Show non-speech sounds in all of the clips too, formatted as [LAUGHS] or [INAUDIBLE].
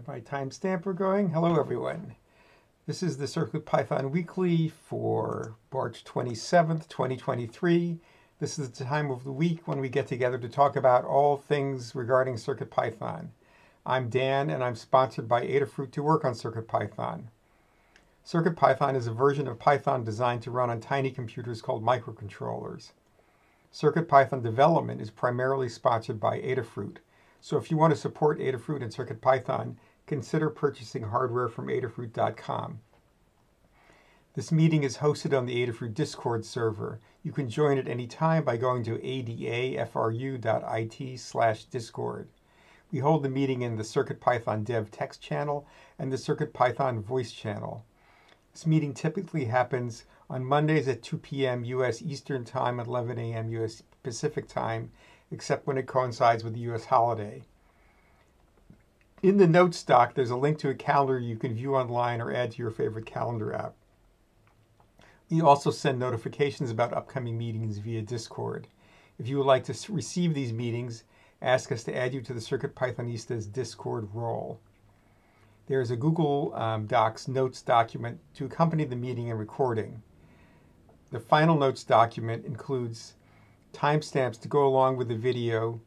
have my timestamper going. Hello, everyone. This is the CircuitPython Weekly for March 27th, 2023. This is the time of the week when we get together to talk about all things regarding CircuitPython. I'm Dan, and I'm sponsored by Adafruit to work on CircuitPython. CircuitPython is a version of Python designed to run on tiny computers called microcontrollers. CircuitPython development is primarily sponsored by Adafruit, so if you want to support Adafruit and CircuitPython, consider purchasing hardware from adafruit.com. This meeting is hosted on the Adafruit Discord server. You can join at any time by going to adafru.it slash discord. We hold the meeting in the CircuitPython dev text channel and the CircuitPython voice channel. This meeting typically happens on Mondays at 2 p.m. U.S. Eastern Time, 11 a.m. U.S. Pacific Time, except when it coincides with the U.S. holiday. In the notes doc, there's a link to a calendar you can view online or add to your favorite calendar app. We also send notifications about upcoming meetings via Discord. If you would like to receive these meetings, ask us to add you to the Circuit Pythonistas Discord role. There is a Google um, Docs notes document to accompany the meeting and recording. The final notes document includes timestamps to go along with the video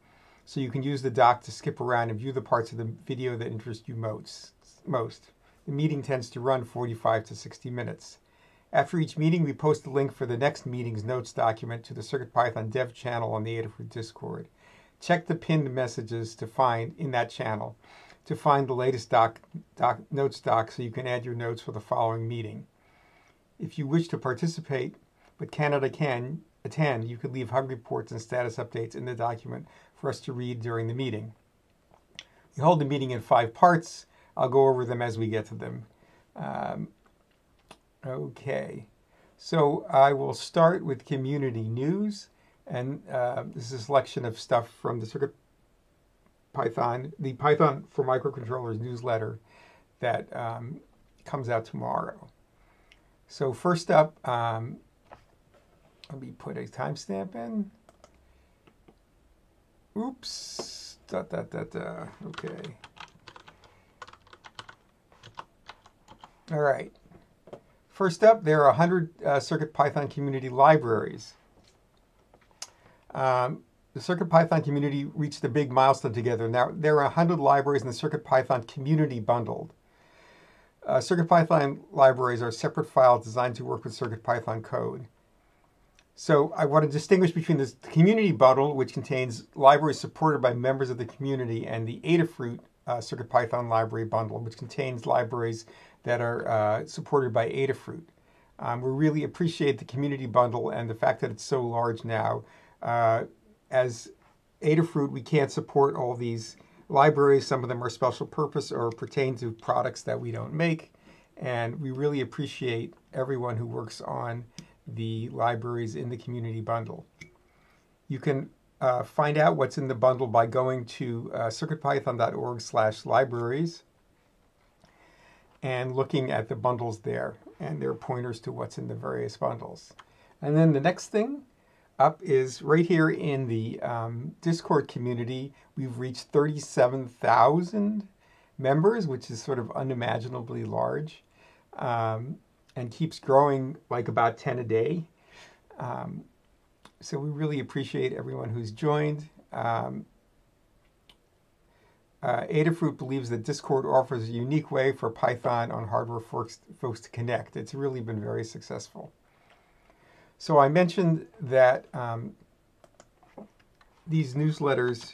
so you can use the doc to skip around and view the parts of the video that interest you most. most. The meeting tends to run 45 to 60 minutes. After each meeting, we post a link for the next meeting's notes document to the CircuitPython dev channel on the Adafruit Discord. Check the pinned messages to find in that channel to find the latest doc, doc, notes doc so you can add your notes for the following meeting. If you wish to participate but Canada can, attend, you could leave hug reports and status updates in the document for us to read during the meeting. We hold the meeting in five parts. I'll go over them as we get to them. Um, okay, so I will start with community news, and uh, this is a selection of stuff from the Circuit Python, the Python for Microcontrollers newsletter that um, comes out tomorrow. So first up, um, let me put a timestamp in. Oops. Da, da, da, da. Okay. All right. First up, there are 100 uh, CircuitPython community libraries. Um, the CircuitPython community reached a big milestone together. Now, there are 100 libraries in the CircuitPython community bundled. Uh, CircuitPython libraries are separate files designed to work with CircuitPython code. So I want to distinguish between the community bundle, which contains libraries supported by members of the community, and the Adafruit uh, CircuitPython library bundle, which contains libraries that are uh, supported by Adafruit. Um, we really appreciate the community bundle and the fact that it's so large now. Uh, as Adafruit, we can't support all these libraries. Some of them are special purpose or pertain to products that we don't make. And we really appreciate everyone who works on the libraries in the community bundle. You can uh, find out what's in the bundle by going to uh, circuitpython.org slash libraries and looking at the bundles there. And there are pointers to what's in the various bundles. And then the next thing up is right here in the um, Discord community, we've reached 37,000 members, which is sort of unimaginably large. Um, and keeps growing like about 10 a day. Um, so we really appreciate everyone who's joined. Um, uh, Adafruit believes that Discord offers a unique way for Python on hardware folks, folks to connect. It's really been very successful. So I mentioned that um, these newsletters,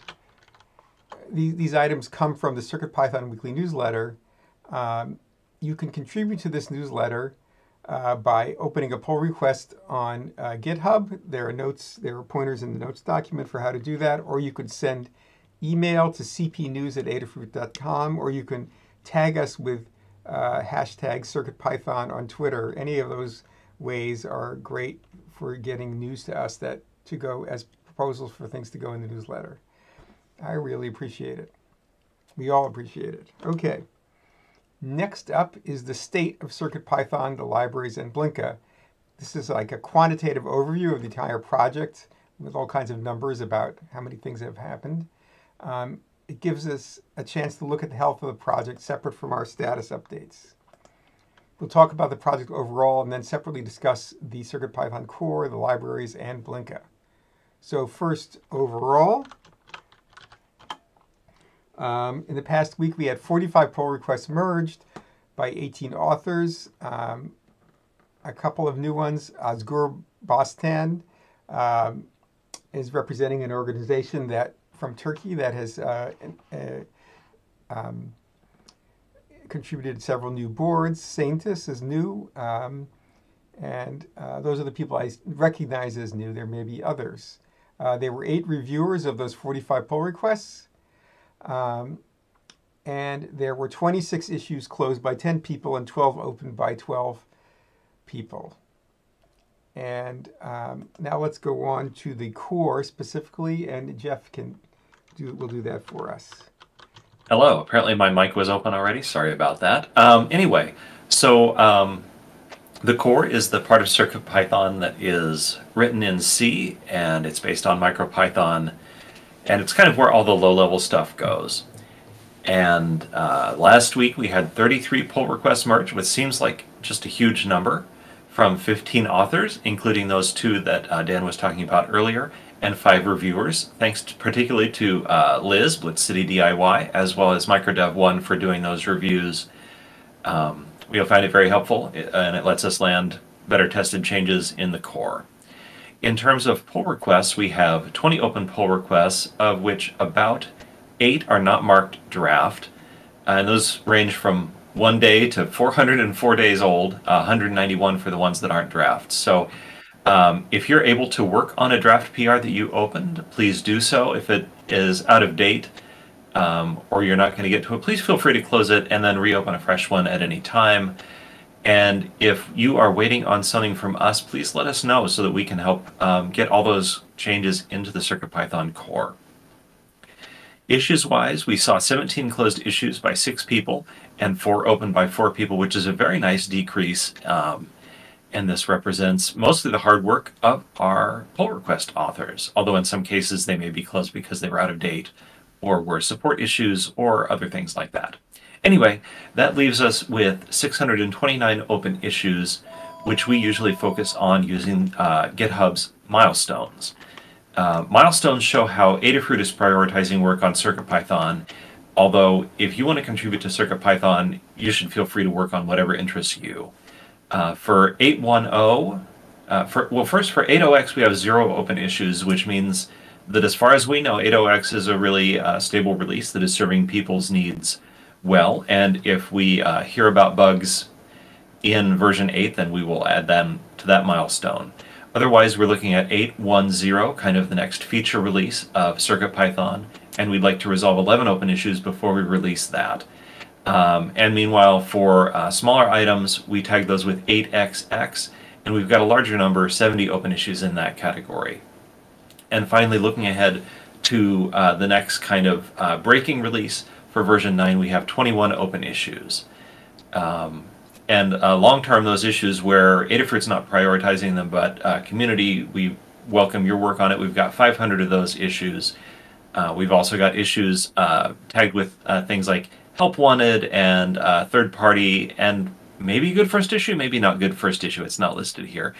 these, these items come from the CircuitPython weekly newsletter. Um, you can contribute to this newsletter uh, by opening a pull request on uh, GitHub. There are notes, there are pointers in the notes document for how to do that, or you could send email to cpnews at adafruit.com, or you can tag us with uh, hashtag CircuitPython on Twitter. Any of those ways are great for getting news to us that to go as proposals for things to go in the newsletter. I really appreciate it. We all appreciate it. Okay. Next up is the state of CircuitPython, the libraries, and Blinka. This is like a quantitative overview of the entire project with all kinds of numbers about how many things have happened. Um, it gives us a chance to look at the health of the project separate from our status updates. We'll talk about the project overall and then separately discuss the CircuitPython core, the libraries, and Blinka. So first, overall, um, in the past week, we had 45 pull requests merged by 18 authors. Um, a couple of new ones. Özgür Bostan um, is representing an organization that from Turkey that has uh, uh, contributed several new boards. Saintis is new, um, and uh, those are the people I recognize as new. There may be others. Uh, there were eight reviewers of those 45 pull requests. Um, and there were 26 issues closed by 10 people and 12 opened by 12 people. And um, now let's go on to the core specifically, and Jeff can do will do that for us. Hello. Apparently my mic was open already. Sorry about that. Um, anyway, so um, the core is the part of CircuitPython that is written in C, and it's based on MicroPython, and it's kind of where all the low-level stuff goes. And uh, last week we had 33 pull requests merged, which seems like just a huge number from 15 authors, including those two that uh, Dan was talking about earlier, and five reviewers. Thanks to, particularly to uh, Liz, Blitz City DIY, as well as MicroDev1 for doing those reviews. Um, we'll find it very helpful, and it lets us land better tested changes in the core. In terms of pull requests, we have 20 open pull requests, of which about eight are not marked draft, and those range from one day to 404 days old, uh, 191 for the ones that aren't drafts. So um, if you're able to work on a draft PR that you opened, please do so. If it is out of date um, or you're not going to get to it, please feel free to close it and then reopen a fresh one at any time. And if you are waiting on something from us, please let us know so that we can help um, get all those changes into the CircuitPython core. Issues wise, we saw 17 closed issues by six people and four open by four people, which is a very nice decrease. Um, and this represents mostly the hard work of our pull request authors, although in some cases they may be closed because they were out of date or were support issues or other things like that. Anyway, that leaves us with 629 open issues, which we usually focus on using uh, GitHub's milestones. Uh, milestones show how Adafruit is prioritizing work on CircuitPython, although if you want to contribute to CircuitPython, you should feel free to work on whatever interests you. Uh, for 810, uh, for, well, first for 80X, we have zero open issues, which means that as far as we know, 80X is a really uh, stable release that is serving people's needs well. And if we uh, hear about bugs in version 8, then we will add them to that milestone. Otherwise, we're looking at 8.1.0, kind of the next feature release of CircuitPython, and we'd like to resolve 11 open issues before we release that. Um, and meanwhile, for uh, smaller items, we tag those with 8xx, and we've got a larger number, 70 open issues in that category. And finally, looking ahead to uh, the next kind of uh, breaking release for version 9, we have 21 open issues. Um, and uh, long term, those issues where Adafruit's not prioritizing them, but uh, community, we welcome your work on it. We've got 500 of those issues. Uh, we've also got issues uh, tagged with uh, things like help wanted and uh, third party, and maybe good first issue, maybe not good first issue. It's not listed here.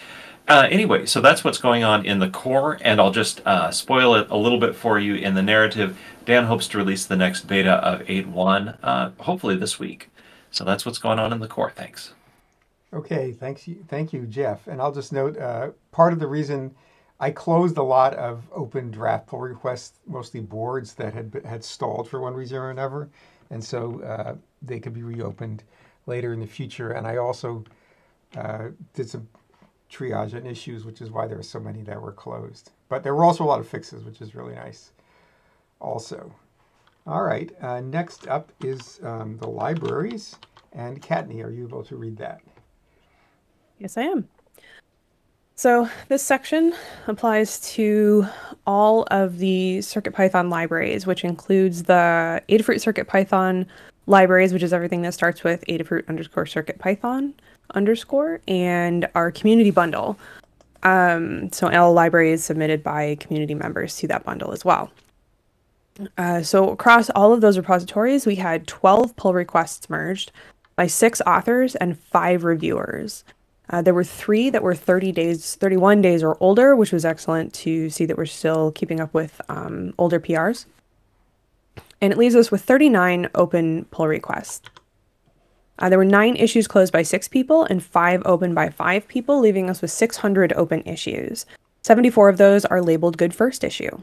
Anyway, so that's what's going on in the core, and I'll just spoil it a little bit for you in the narrative. Dan hopes to release the next beta of 8.1, hopefully this week. So that's what's going on in the core. Thanks. Okay, thanks. Thank you, Jeff. And I'll just note uh, part of the reason I closed a lot of open draft pull requests, mostly boards that had had stalled for one reason or another, and so uh, they could be reopened later in the future. And I also uh, did some triage on issues, which is why there were so many that were closed. But there were also a lot of fixes, which is really nice. Also. All right, uh, next up is um, the libraries. And Kattni, are you able to read that? Yes, I am. So this section applies to all of the CircuitPython libraries, which includes the Adafruit CircuitPython libraries, which is everything that starts with Adafruit underscore CircuitPython underscore, and our community bundle. Um, so all libraries submitted by community members to that bundle as well. Uh, so across all of those repositories, we had 12 pull requests merged by six authors and five reviewers. Uh, there were three that were 30 days, 31 days or older, which was excellent to see that we're still keeping up with um, older PRs. And it leaves us with 39 open pull requests. Uh, there were nine issues closed by six people and five open by five people, leaving us with 600 open issues. 74 of those are labeled Good First Issue.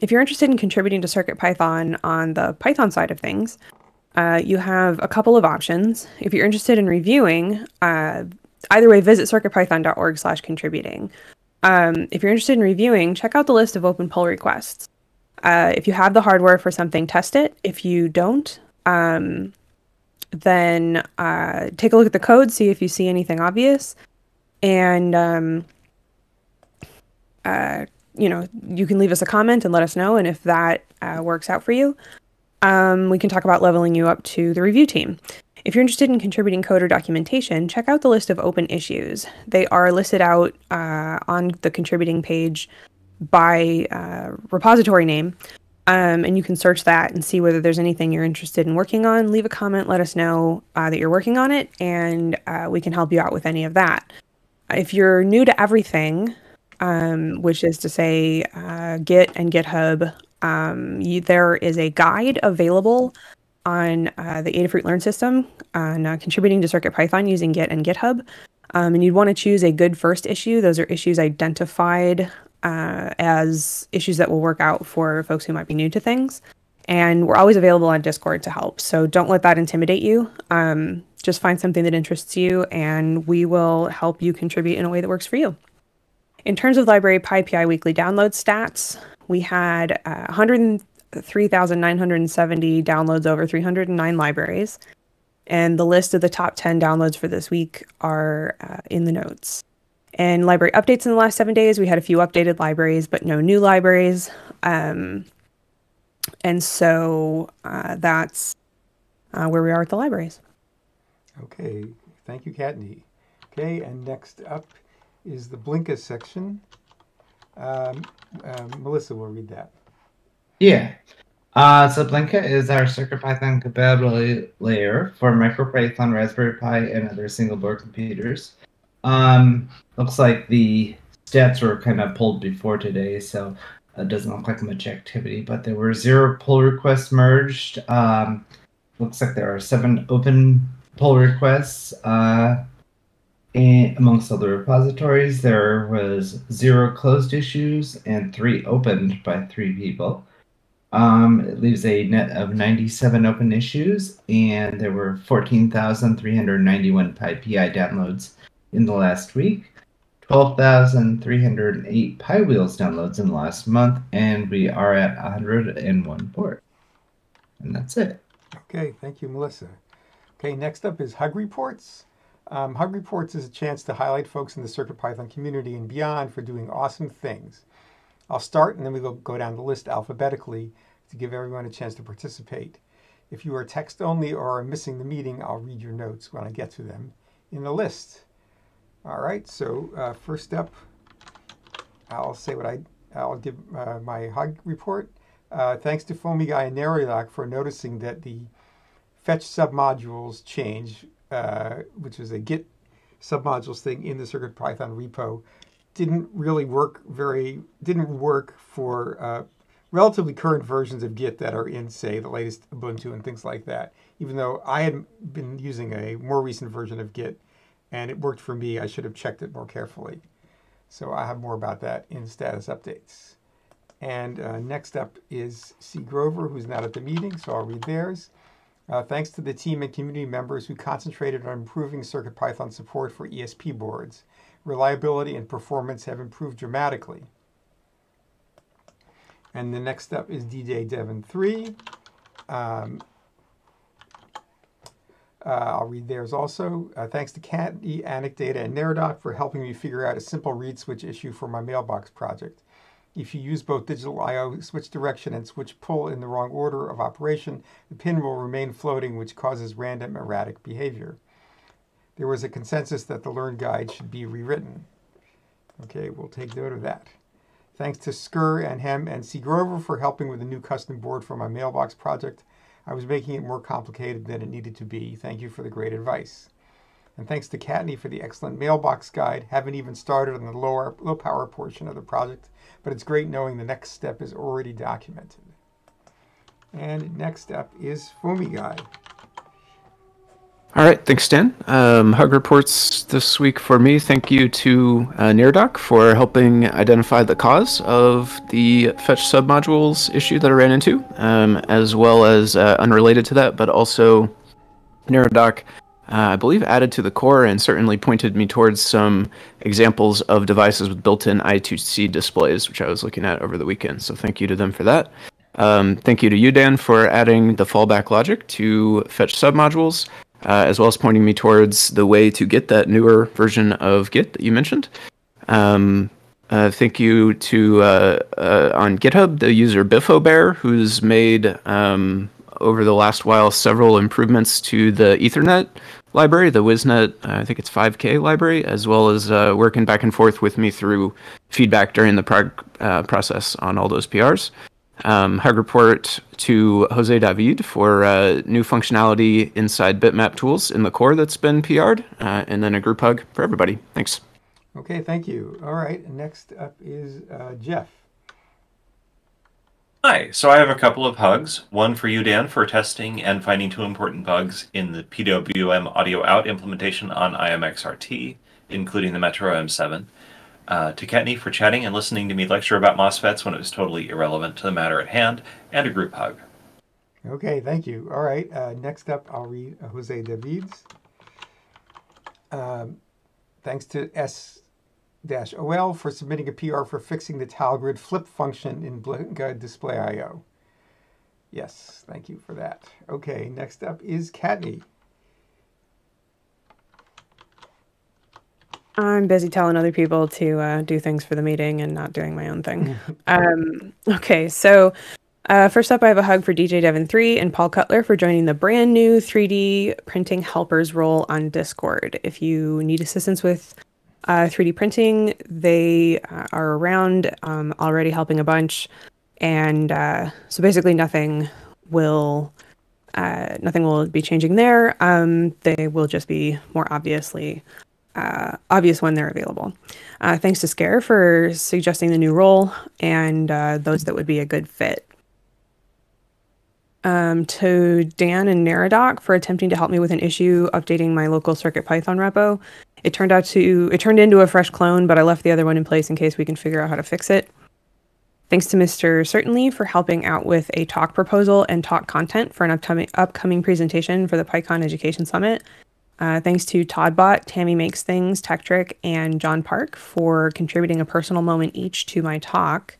If you're interested in contributing to CircuitPython on the Python side of things, uh, you have a couple of options. If you're interested in reviewing, uh, either way, visit circuitpython.org slash contributing. Um, if you're interested in reviewing, check out the list of open pull requests. Uh, if you have the hardware for something, test it. If you don't, um, then uh, take a look at the code, see if you see anything obvious, and um, uh, you know you can leave us a comment and let us know. And if that uh, works out for you, um, we can talk about leveling you up to the review team. If you're interested in contributing code or documentation, check out the list of open issues. They are listed out uh, on the contributing page by uh, repository name. Um, and you can search that and see whether there's anything you're interested in working on. Leave a comment, let us know uh, that you're working on it, and uh, we can help you out with any of that. If you're new to everything, um, which is to say uh, Git and GitHub, um, you, there is a guide available on uh, the Adafruit Learn system on uh, contributing to CircuitPython using Git and GitHub. Um, and you'd want to choose a good first issue. Those are issues identified uh, as issues that will work out for folks who might be new to things. And we're always available on Discord to help. So don't let that intimidate you. Um, just find something that interests you, and we will help you contribute in a way that works for you. In terms of library PyPI weekly download stats, we had uh, 103,970 downloads over 309 libraries. And the list of the top 10 downloads for this week are uh, in the notes. And library updates in the last seven days, we had a few updated libraries, but no new libraries. Um, and so uh, that's uh, where we are at the libraries. Okay, thank you, Kattni. Okay, and next up is the Blinka section. Um, uh, Melissa will read that. Yeah. Uh, so Blinka is our CircuitPython compatibility layer for MicroPython, Raspberry Pi, and other single board computers. Um, looks like the stats were kind of pulled before today, so it doesn't look like much activity. But there were zero pull requests merged. Um, looks like there are seven open pull requests. Uh, and amongst other repositories, there was zero closed issues and three opened by three people. Um, it leaves a net of 97 open issues, and there were 14,391 PyPI downloads in the last week, 12,308 Pi Wheels downloads in the last month, and we are at 101 port. And that's it. Okay, thank you, Melissa. Okay, next up is Hug Reports. Um, Hug Reports is a chance to highlight folks in the CircuitPython community and beyond for doing awesome things. I'll start and then we will go down the list alphabetically to give everyone a chance to participate. If you are text only or are missing the meeting, I'll read your notes when I get to them in the list. All right, so uh, first up, I'll say what I, I'll give uh, my hug report. Uh, thanks to Foamy Guy and Narilak for noticing that the fetch submodules change, uh, which is a Git submodules thing in the CircuitPython repo, didn't really work very, didn't work for uh, relatively current versions of Git that are in, say, the latest Ubuntu and things like that. Even though I had been using a more recent version of Git and it worked for me. I should have checked it more carefully. So I have more about that in status updates. And uh, next up is C. Grover, who's not at the meeting, so I'll read theirs. Uh, thanks to the team and community members who concentrated on improving CircuitPython support for ESP boards. Reliability and performance have improved dramatically. And the next up is DJ Devon 3. Um, uh, I'll read theirs also. Uh, thanks to Kattni, Anecdata, and Neradoc for helping me figure out a simple reed switch issue for my mailbox project. If you use both digital I.O. switch direction and switch pull in the wrong order of operation, the pin will remain floating, which causes random erratic behavior. There was a consensus that the Learn Guide should be rewritten. Okay, we'll take note of that. Thanks to Skur and Hem and C. Grover for helping with the new custom board for my mailbox project. I was making it more complicated than it needed to be. Thank you for the great advice. And thanks to Kattni for the excellent mailbox guide. Haven't even started on the lower low power portion of the project, but it's great knowing the next step is already documented. And next up is Foamy Guy. All right, thanks, Dan. Um, hug reports this week for me. Thank you to uh, Neradoc for helping identify the cause of the fetch submodules issue that I ran into, um, as well as uh, unrelated to that, but also Neradoc, uh, I believe, added to the core and certainly pointed me towards some examples of devices with built-in I2C displays, which I was looking at over the weekend. So thank you to them for that. Um, thank you to you, Dan, for adding the fallback logic to fetch submodules uh, as well as pointing me towards the way to get that newer version of Git that you mentioned. Um, uh, thank you to uh, uh on GitHub the user BiffOBear, who's made um, over the last while several improvements to the Ethernet library, the WIZnet, I think it's 5K library, as well as uh, working back and forth with me through feedback during the prog- uh, process on all those PRs. Um, hug report to Jose David for uh, new functionality inside bitmap tools in the core that's been PR'd, uh, and then a group hug for everybody. Thanks. Okay, thank you. All right, next up is uh, Jeff. Hi, so I have a couple of hugs. One for you, Dan, for testing and finding two important bugs in the PWM audio out implementation on IMXRT, including the Metro M7 uh, to Kattni for chatting and listening to me lecture about MOSFETs when it was totally irrelevant to the matter at hand, and a group hug. Okay, thank you. All right, uh, next up, I'll read Jose Davids. Um, thanks to S OL for submitting a PR for fixing the tile grid flip function in Blinka Display IO. Yes, thank you for that. Okay, next up is Kattni. I'm busy telling other people to uh, do things for the meeting and not doing my own thing. [LAUGHS] um, okay, so uh, first up, I have a hug for DJ Devon Three and Paul Cutler for joining the brand new 3D printing helpers role on Discord. If you need assistance with uh, 3D printing, they uh, are around, um, already helping a bunch. And uh, so basically, nothing will. Uh, nothing will be changing there. Um, they will just be more obviously uh, obvious when they're available. Uh, thanks to Scare for suggesting the new role and uh, those that would be a good fit. Um, to Dan and NeraDoc for attempting to help me with an issue updating my local Circuit Python repo. It turned out to it turned into a fresh clone, but I left the other one in place in case we can figure out how to fix it. Thanks to Mr. Certainly for helping out with a talk proposal and talk content for an upcoming upcoming presentation for the PyCon Education Summit. Uh, thanks to todbot, Tammy Makes Things, Tekktrik, and John Park for contributing a personal moment each to my talk.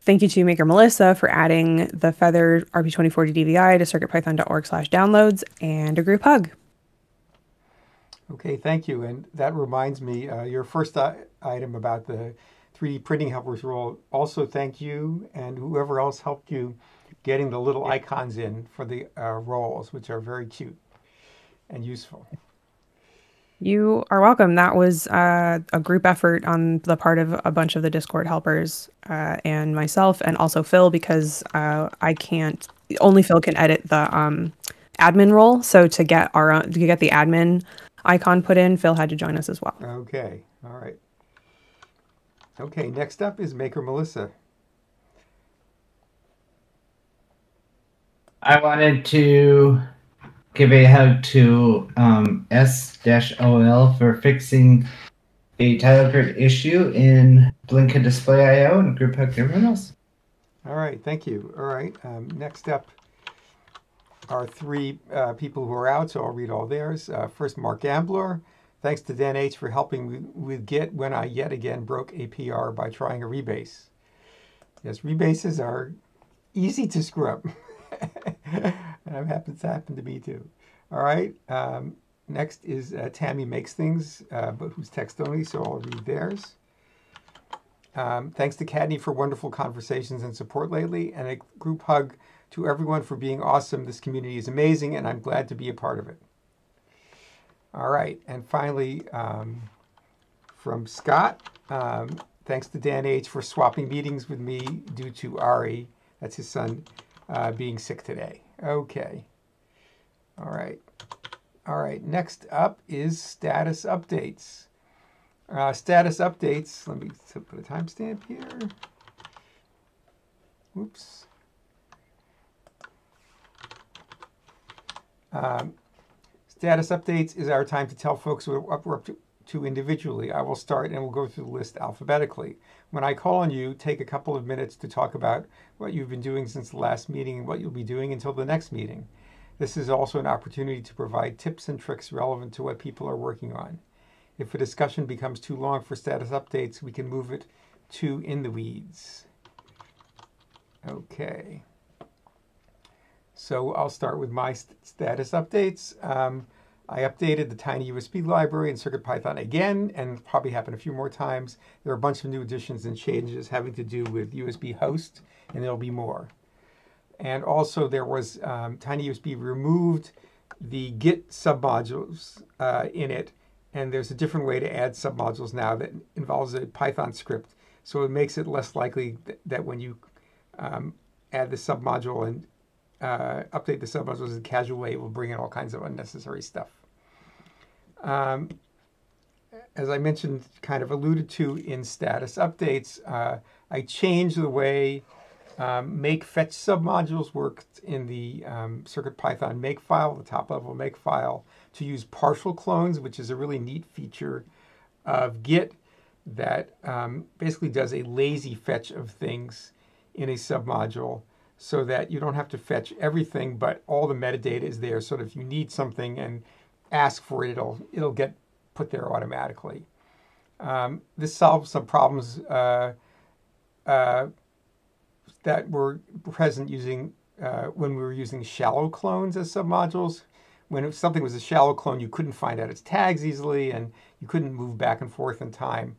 Thank you to Maker Melissa for adding the Feather RP2040 DVI to circuitpython.org slash downloads and a group hug. Okay, thank you. And that reminds me, uh, your first uh, item about the 3D printing helpers role, also thank you and whoever else helped you getting the little icons in for the uh, roles, which are very cute and useful. You are welcome. That was uh, a group effort on the part of a bunch of the Discord helpers uh, and myself, and also Phil, because uh, I can't. Only Phil can edit the um, admin role. So to get our own, to get the admin icon put in, Phil had to join us as well. Okay. All right. Okay. Next up is Maker Melissa. I wanted to give a hug to um, S-OL for fixing a tile grid issue in Blinka Display IO and group hug else. All right, thank you. All right, um, next up are three uh, people who are out, so I'll read all theirs. Uh, first, Mark Gambler. Thanks to Dan H for helping with Git when I yet again broke APR by trying a rebase. Yes, rebases are easy to screw up. [LAUGHS] that happens to happen to me too. All right. Um, next is uh, Tammy Makes Things, uh, but who's text only, so I'll read theirs. Um, thanks to Kattni for wonderful conversations and support lately, and a group hug to everyone for being awesome. This community is amazing, and I'm glad to be a part of it. All right, and finally, um, from Scott, um, thanks to Dan H for swapping meetings with me due to Ari, that's his son, uh, being sick today. Okay. All right. All right. Next up is status updates. Uh, status updates. Let me put a timestamp here. Oops. Um, status updates is our time to tell folks what we're up to, to individually. I will start and we'll go through the list alphabetically. When I call on you, take a couple of minutes to talk about what you've been doing since the last meeting and what you'll be doing until the next meeting. This is also an opportunity to provide tips and tricks relevant to what people are working on. If a discussion becomes too long for status updates, we can move it to in the weeds. Okay. So I'll start with my st status updates. Um, I updated the Tiny USB library in CircuitPython again, and probably happen a few more times. There are a bunch of new additions and changes having to do with USB host, and there'll be more. And also there was um, TinyUSB removed the Git submodules uh, in it, and there's a different way to add submodules now that involves a Python script. So it makes it less likely that, that when you um, add the submodule and uh, update the submodules in a casual way, it will bring in all kinds of unnecessary stuff. Um, as I mentioned, kind of alluded to in status updates, uh, I changed the way um, make fetch submodules worked in the um, CircuitPython makefile, the top level makefile, to use partial clones, which is a really neat feature of Git that um, basically does a lazy fetch of things in a submodule so that you don't have to fetch everything, but all the metadata is there. So if you need something and ask for it, it'll it'll get put there automatically. Um, this solves some problems uh, uh, that were present using uh, when we were using shallow clones as submodules. When something was a shallow clone, you couldn't find out its tags easily, and you couldn't move back and forth in time.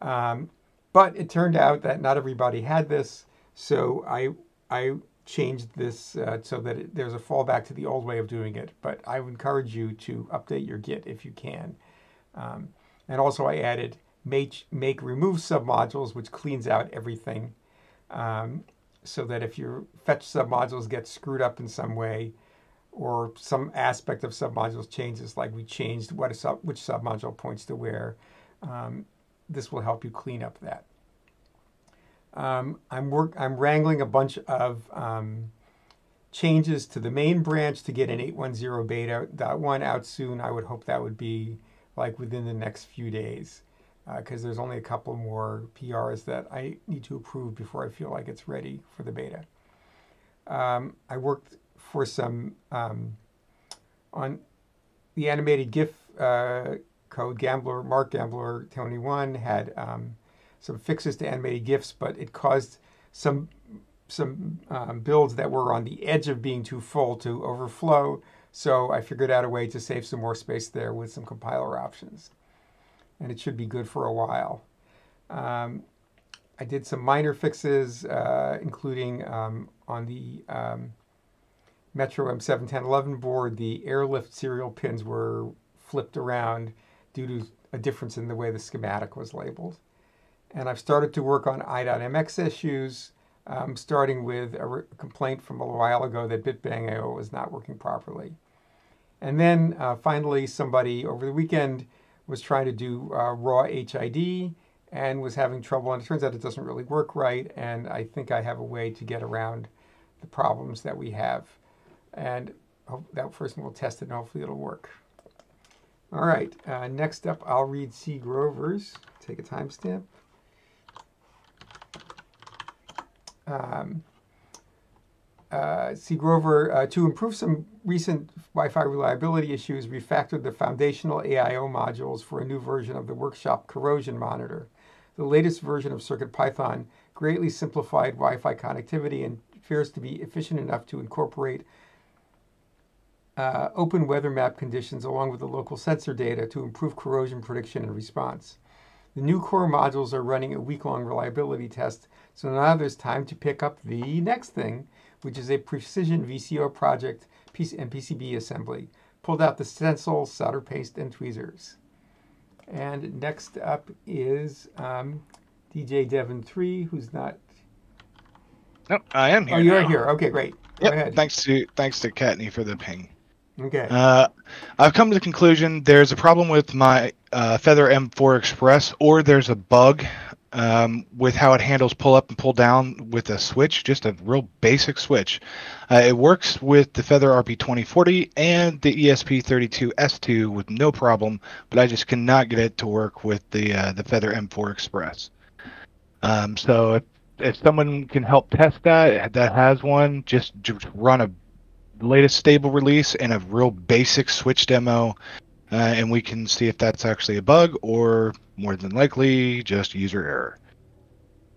Um, but it turned out that not everybody had this, so I I changed this uh, so that it, there's a fallback to the old way of doing it. But I would encourage you to update your Git if you can. Um, and also I added make, make remove submodules, which cleans out everything. Um, so that if your fetch submodules get screwed up in some way, or some aspect of submodules changes, like we changed what a sub, which submodule points to where, um, this will help you clean up that. Um, I'm work I'm wrangling a bunch of um, changes to the main branch to get an 810 beta 1 out soon. I would hope that would be like within the next few days because uh, there's only a couple more PRs that I need to approve before I feel like it's ready for the beta. Um, I worked for some um, on the animated GIF uh, code. Gambler, Mark Gambler, Tony One had um, some fixes to animated GIFs, but it caused some some um, builds that were on the edge of being too full to overflow. So I figured out a way to save some more space there with some compiler options. And it should be good for a while. Um, I did some minor fixes, uh, including um, on the um, Metro M71011 board, the airlift serial pins were flipped around due to a difference in the way the schematic was labeled. And I've started to work on i.mx issues, um, starting with a complaint from a while ago that BitBang.io was not working properly. And then uh, finally, somebody over the weekend was trying to do uh, raw HID and was having trouble. And it turns out it doesn't really work right. And I think I have a way to get around the problems that we have. And that first we'll test it and hopefully it'll work. All right, uh, next up, I'll read C. Grover's. Take a timestamp. Um, uh, C. Grover, uh, to improve some recent Wi-Fi reliability issues, refactored the foundational AIO modules for a new version of the workshop corrosion monitor. The latest version of CircuitPython greatly simplified Wi-Fi connectivity and appears to be efficient enough to incorporate uh, open weather map conditions along with the local sensor data to improve corrosion prediction and response. The new core modules are running a week-long reliability test, so now there's time to pick up the next thing, which is a precision VCO project and PCB assembly. Pulled out the stencil, solder paste, and tweezers. And next up is um, DJ Devon three, who's not. No, I am here. Oh, you're now. here. Okay, great. Go Yep. ahead. Thanks to thanks to Kattni for the ping. Okay. Uh, I've come to the conclusion there's a problem with my uh, Feather M4 Express, or there's a bug um, with how it handles pull up and pull down with a switch, just a real basic switch. Uh, it works with the Feather RP2040 and the E ESP32S2 with no problem, but I just cannot get it to work with the uh, the Feather M4 Express. Um, so if, if someone can help test that, that has one, just, just run a latest stable release and a real basic switch demo, uh, and we can see if that's actually a bug or more than likely just user error.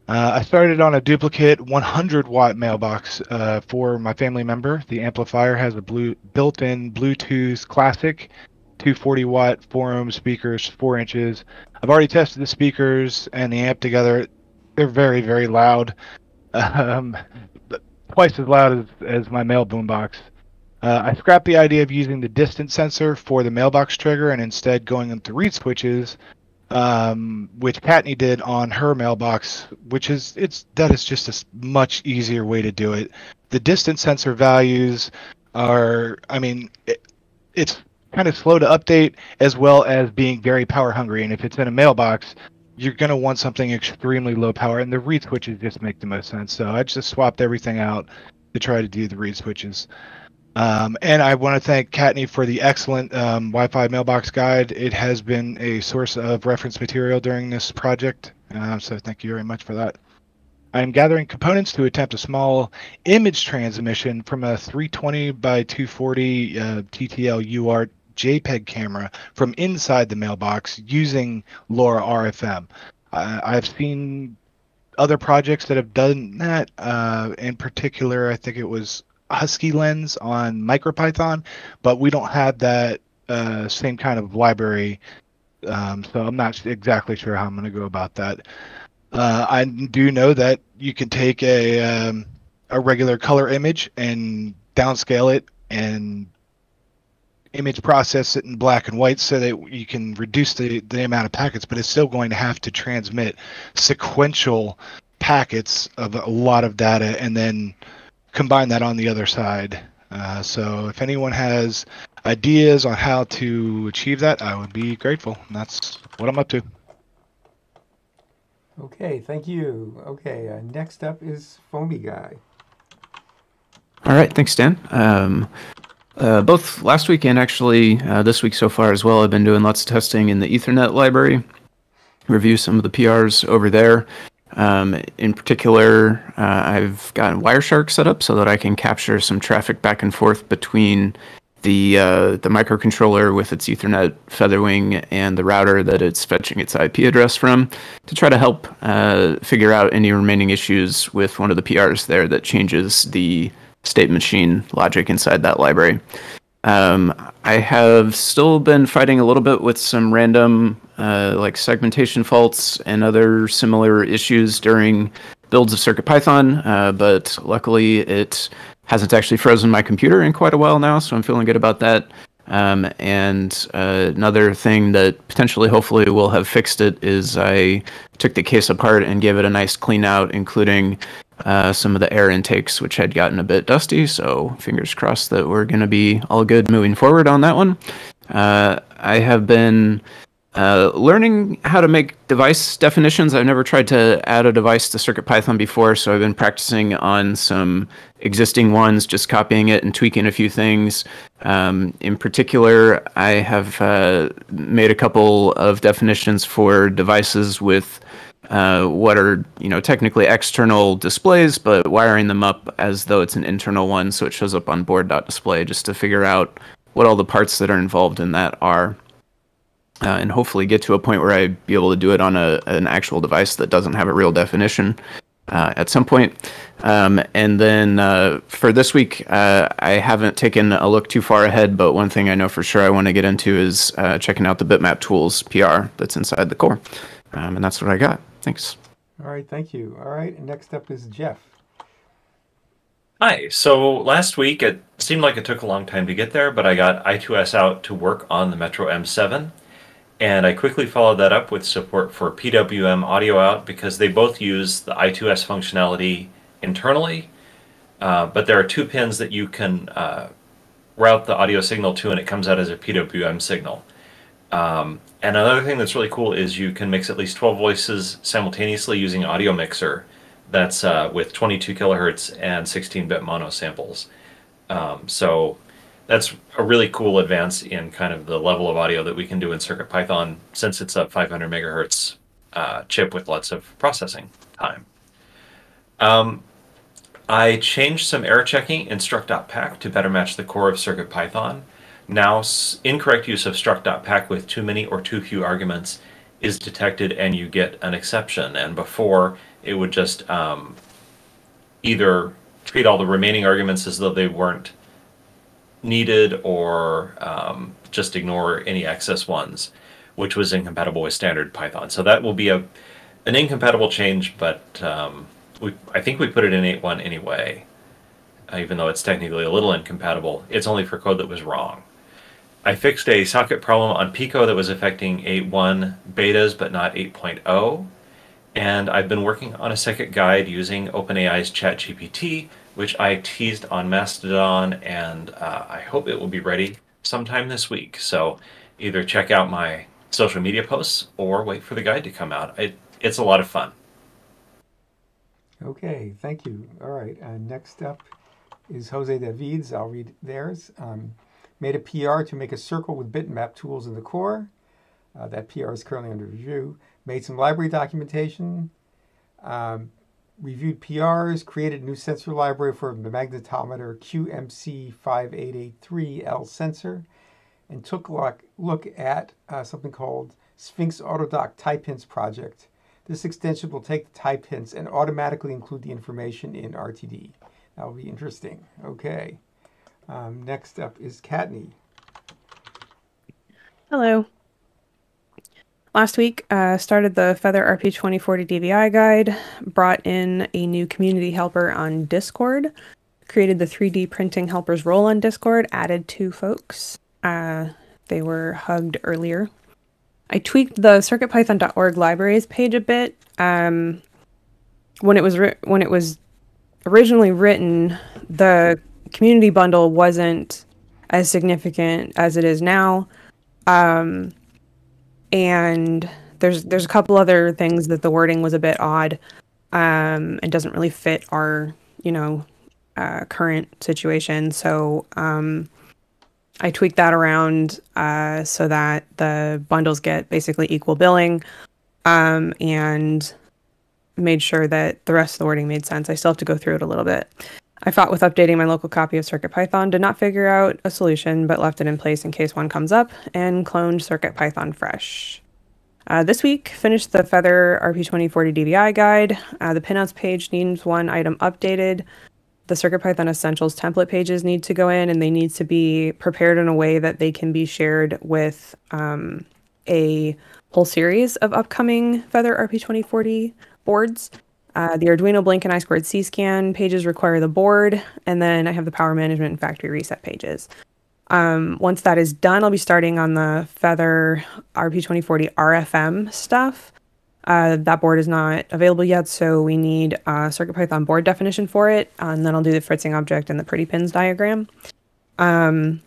Uh, I started on a duplicate 100 watt mailbox uh, for my family member. The amplifier has a blue built-in Bluetooth Classic 240 watt 4 ohm speakers, 4 inches. I've already tested the speakers and the amp together. They're very, very loud. [LAUGHS] Um, twice as loud as, as my mail boombox. Uh, I scrapped the idea of using the distance sensor for the mailbox trigger and instead going into reed switches, um, which Kattni did on her mailbox, which is it's that is just a much easier way to do it. The distance sensor values are, I mean, it, it's kind of slow to update as well as being very power hungry. And if it's in a mailbox, you're going to want something extremely low power, and the reed switches just make the most sense. So I just swapped everything out to try to do the reed switches. Um, and I want to thank Kattni for the excellent um, Wi-Fi mailbox guide. It has been a source of reference material during this project, uh, so thank you very much for that. I am gathering components to attempt a small image transmission from a 320 by 240 uh, TTL UART JPEG camera from inside the mailbox using LoRa RFM. I've seen other projects that have done that. Uh, in particular, I think it was Husky Lens on MicroPython, but we don't have that uh, same kind of library. Um, so I'm not exactly sure how I'm going to go about that. Uh, I do know that you can take a um, a regular color image and downscale it and image process it in black and white so that you can reduce the, the amount of packets, but it's still going to have to transmit sequential packets of a lot of data and then combine that on the other side. Uh, so if anyone has ideas on how to achieve that, I would be grateful. And that's what I'm up to. Okay, thank you. Okay, uh, next up is Foamy Guy. All right, thanks, Dan. Um, uh, both last week and actually uh, this week so far as well, I've been doing lots of testing in the Ethernet library, review some of the PRs over there. Um, in particular, uh, I've got Wireshark set up so that I can capture some traffic back and forth between the uh, the microcontroller with its Ethernet Featherwing and the router that it's fetching its IP address from to try to help uh, figure out any remaining issues with one of the PRs there that changes the state machine logic inside that library. Um, I have still been fighting a little bit with some random uh, like segmentation faults and other similar issues during builds of CircuitPython, uh, but luckily it hasn't actually frozen my computer in quite a while now, so I'm feeling good about that. Um, and uh, another thing that potentially, hopefully, will have fixed it is I took the case apart and gave it a nice clean out, including uh, some of the air intakes, which had gotten a bit dusty. So fingers crossed that we're going to be all good moving forward on that one. Uh, I have been uh, learning how to make device definitions. I've never tried to add a device to CircuitPython before, so I've been practicing on some existing ones, just copying it and tweaking a few things. Um, in particular, I have uh, made a couple of definitions for devices with uh, what are you know technically external displays, but wiring them up as though it's an internal one, so it shows up on board.display, just to figure out what all the parts that are involved in that are uh, and hopefully get to a point where I'd be able to do it on a, an actual device that doesn't have a real definition uh, at some point. Um, and then uh, for this week, uh, I haven't taken a look too far ahead, but one thing I know for sure I want to get into is uh, checking out the Bitmap Tools PR that's inside the core. Um, and that's what I got. Thanks. All right, thank you. All right, next up is Jeff. Hi. So last week it seemed like it took a long time to get there, but I got I2S out to work on the Metro M7. And I quickly followed that up with support for PWM audio out because they both use the I2S functionality internally. Uh, but there are two pins that you can uh, route the audio signal to, and it comes out as a PWM signal. Um, and another thing that's really cool is you can mix at least 12 voices simultaneously using Audio Mixer that's uh, with 22 kilohertz and 16 bit mono samples. Um, so that's a really cool advance in kind of the level of audio that we can do in CircuitPython since it's a 500 megahertz uh, chip with lots of processing time. Um, I changed some error checking in struct.pack to better match the core of CircuitPython. Now, incorrect use of struct.pack with too many or too few arguments is detected and you get an exception. And before, it would just um, either treat all the remaining arguments as though they weren't needed or um, just ignore any excess ones, which was incompatible with standard Python. So that will be a an incompatible change, but um, we, I think we put it in 8.1 anyway, even though it's technically a little incompatible. It's only for code that was wrong. I fixed a socket problem on Pico that was affecting 8.1 betas, but not 8.0. And I've been working on a second guide using OpenAI's ChatGPT, which I teased on Mastodon, and uh, I hope it will be ready sometime this week. So either check out my social media posts or wait for the guide to come out. It, it's a lot of fun. Okay, thank you. All right, uh, next up is Jose Davids. I'll read theirs. Um, made a PR to make a circle with bitmap tools in the core. Uh, that PR is currently under review. Made some library documentation. Um, reviewed PRs, created a new sensor library for the magnetometer QMC5883L sensor, and took a look, look at uh, something called Sphinx Autodoc type hints project. This extension will take the type hints and automatically include the information in RTD. That will be interesting. Okay. Um, next up is Kattni. Hello. Last week, uh, started the Feather RP 2040 DVI guide, brought in a new community helper on Discord, created the 3D printing helpers role on Discord, added two folks. Uh, they were hugged earlier. I tweaked the CircuitPython.org libraries page a bit. Um, when it was ri- when it was originally written, the community bundle wasn't as significant as it is now. Um, and there's there's a couple other things that the wording was a bit odd um, and doesn't really fit our you know uh, current situation. So um, I tweaked that around uh, so that the bundles get basically equal billing um, and made sure that the rest of the wording made sense. I still have to go through it a little bit. I fought with updating my local copy of CircuitPython, did not figure out a solution, but left it in place in case one comes up, and cloned CircuitPython fresh. Uh, this week, finished the Feather RP2040 DVI guide. Uh, the pinouts page needs one item updated. The CircuitPython Essentials template pages need to go in, and they need to be prepared in a way that they can be shared with um, a whole series of upcoming Feather RP2040 boards. Uh, the Arduino Blink and I squared C scan pages require the board, and then I have the power management and factory reset pages. Um, once that is done, I'll be starting on the Feather RP2040 RFM stuff. Uh, that board is not available yet, so we need a CircuitPython board definition for it, and then I'll do the fritzing object and the pretty pins diagram. Um,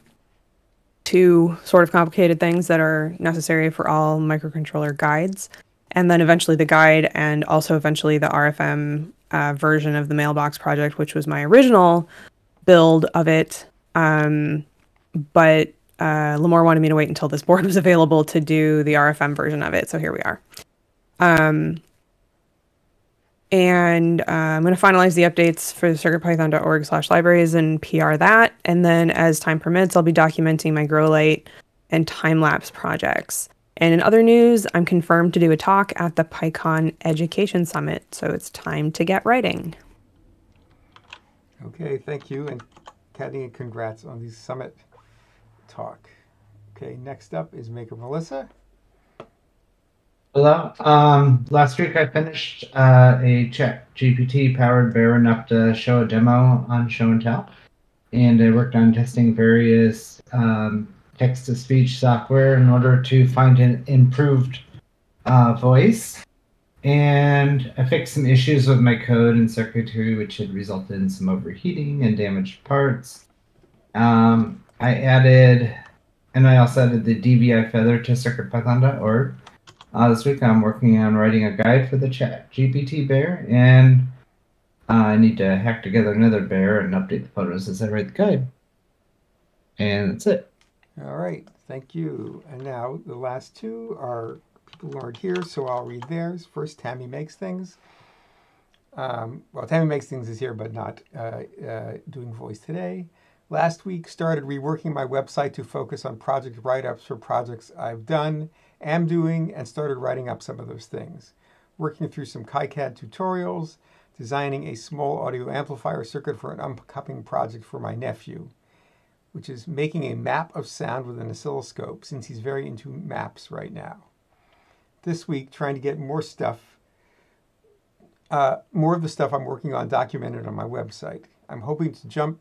two sort of complicated things that are necessary for all microcontroller guides and then eventually the guide and also eventually the RFM uh, version of the mailbox project, which was my original build of it. Um, but uh, Limor wanted me to wait until this [LAUGHS] board was available to do the RFM version of it. So here we are. Um, and uh, I'm going to finalize the updates for circuitpython.org slash libraries and PR that. And then as time permits, I'll be documenting my GrowLight and time-lapse projects. And in other news, I'm confirmed to do a talk at the PyCon Education Summit, so it's time to get writing. Okay, thank you. And Kattni, congrats on the summit talk. Okay, next up is Maker Melissa. Hello. Um, last week I finished uh, a Chat GPT powered bear enough to show a demo on Show and Tell, and I worked on testing various um, text to speech software in order to find an improved uh, voice. And I fixed some issues with my code and circuitry, which had resulted in some overheating and damaged parts. Um, I added, and I also added the DVI feather to CircuitPython.org. Uh, this week I'm working on writing a guide for the chat GPT bear, and uh, I need to hack together another bear and update the photos as I write the guide. And that's it. All right, thank you. And now the last two are people aren't here, so I'll read theirs. First, Tammy Makes Things. Um, well, Tammy Makes Things is here, but not uh, uh, doing voice today. Last week, started reworking my website to focus on project write ups for projects I've done, am doing, and started writing up some of those things. Working through some KiCad tutorials, designing a small audio amplifier circuit for an upcoming project for my nephew which is making a map of sound with an oscilloscope since he's very into maps right now. This week, trying to get more stuff, uh, more of the stuff I'm working on documented on my website. I'm hoping to jump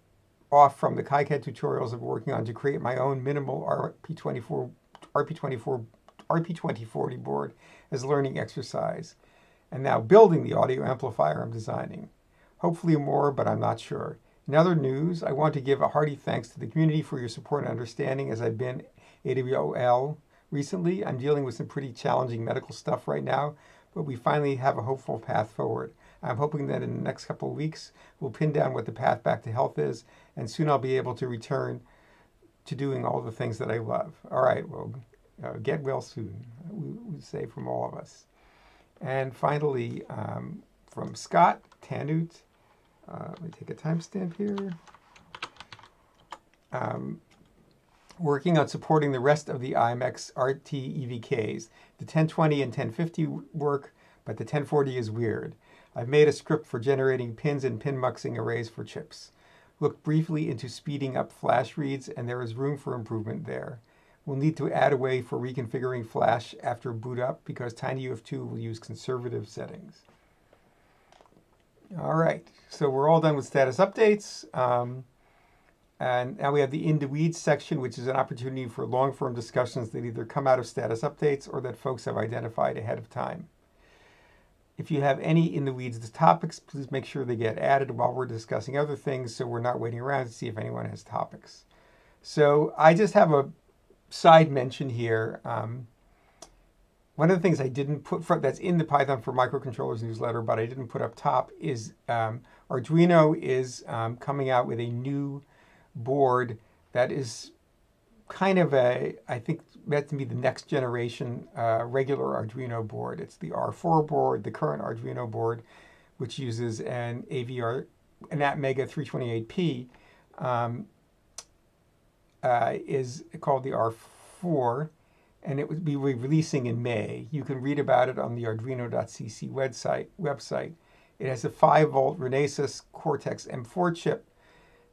off from the KiCad tutorials I'm working on to create my own minimal RP24, RP24, RP2040 board as a learning exercise. And now building the audio amplifier I'm designing. Hopefully more, but I'm not sure. In other news, I want to give a hearty thanks to the community for your support and understanding as I've been AWOL recently. I'm dealing with some pretty challenging medical stuff right now, but we finally have a hopeful path forward. I'm hoping that in the next couple of weeks, we'll pin down what the path back to health is, and soon I'll be able to return to doing all the things that I love. All right, well, uh, get well soon, we, we, say from all of us. And finally, um, from Scott tannewt, uh, let me take a timestamp here. Um, working on supporting the rest of the IMX RT EVKs. The 1020 and 1050 work, but the 1040 is weird. I've made a script for generating pins and pin muxing arrays for chips. Looked briefly into speeding up flash reads, and there is room for improvement there. We'll need to add a way for reconfiguring flash after boot up because TinyUF2 will use conservative settings. All right, so we're all done with status updates. Um, and now we have the In the Weeds section, which is an opportunity for long form discussions that either come out of status updates or that folks have identified ahead of time. If you have any In the Weeds topics, please make sure they get added while we're discussing other things so we're not waiting around to see if anyone has topics. So I just have a side mention here. Um, one of the things I didn't put for, that's in the Python for Microcontrollers newsletter, but I didn't put up top is um, Arduino is um, coming out with a new board that is kind of a, I think meant to be the next generation uh, regular Arduino board. It's the R4 board, the current Arduino board, which uses an AVR, an Atmega 328P, um, uh, is called the R4 and it would be releasing in May. You can read about it on the Arduino.cc website. website. It has a 5 volt Renesas Cortex M4 chip.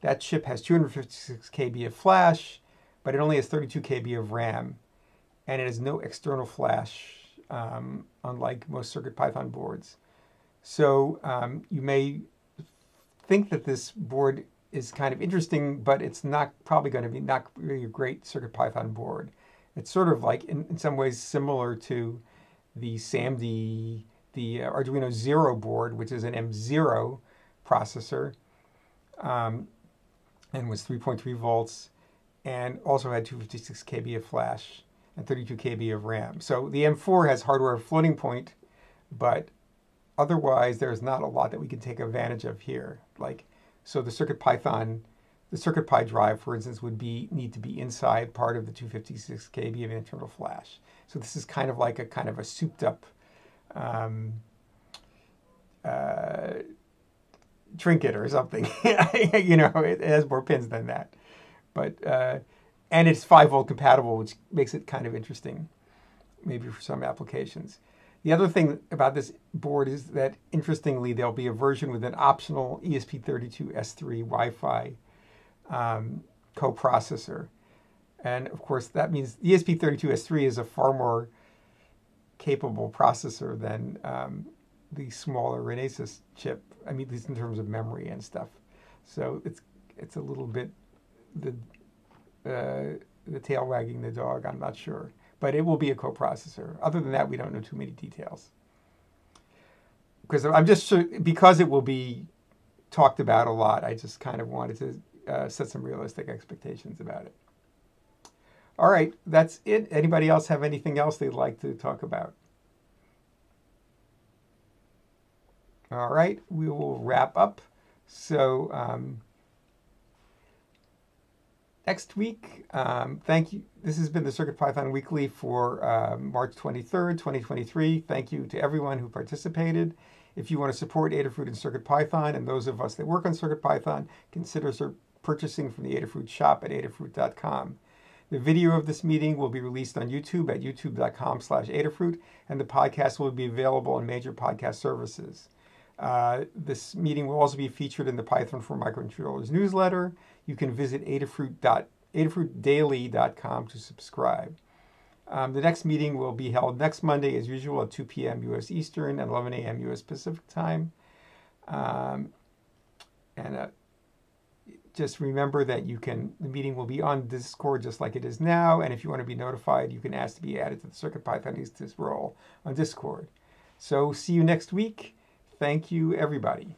That chip has 256 KB of flash, but it only has 32 KB of RAM, and it has no external flash, um, unlike most CircuitPython boards. So um, you may think that this board is kind of interesting, but it's not probably going to be not really a great CircuitPython board. It's sort of like, in, in some ways, similar to the SAMD, the uh, Arduino Zero board, which is an M0 processor, um, and was 3.3 volts, and also had 256 KB of flash and 32 KB of RAM. So the M4 has hardware floating point, but otherwise there's not a lot that we can take advantage of here. Like, so the Circuit Python the CircuitPy drive, for instance, would be need to be inside part of the 256 KB of internal flash. So this is kind of like a kind of a souped up um, uh, trinket or something. [LAUGHS] you know, it, has more pins than that, but uh, and it's five volt compatible, which makes it kind of interesting, maybe for some applications. The other thing about this board is that, interestingly, there'll be a version with an optional ESP32S3 Wi-Fi um, coprocessor. And of course, that means the ESP32S3 is a far more capable processor than um, the smaller Renesas chip. I mean, at least in terms of memory and stuff. So it's it's a little bit the uh, the tail wagging the dog. I'm not sure, but it will be a coprocessor. Other than that, we don't know too many details. Because I'm just because it will be talked about a lot. I just kind of wanted to uh, set some realistic expectations about it. All right, that's it. Anybody else have anything else they'd like to talk about? All right, we will wrap up. So um, next week, um, thank you. This has been the Circuit Python Weekly for uh, March 23rd, 2023. Thank you to everyone who participated. If you want to support Adafruit and CircuitPython, and those of us that work on CircuitPython, consider purchasing from the Adafruit shop at adafruit.com. The video of this meeting will be released on YouTube at youtube.com slash Adafruit, and the podcast will be available on major podcast services. Uh, this meeting will also be featured in the Python for Microcontrollers newsletter. You can visit adafruitdaily.com to subscribe. Um, the next meeting will be held next Monday, as usual, at 2 p.m. U.S. Eastern and 11 a.m. U.S. Pacific time. Um, and uh, just remember that you can, the meeting will be on Discord just like it is now. And if you want to be notified, you can ask to be added to the circuit CircuitPythonistas role on Discord. So see you next week. Thank you, everybody.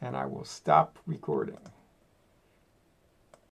And I will stop recording.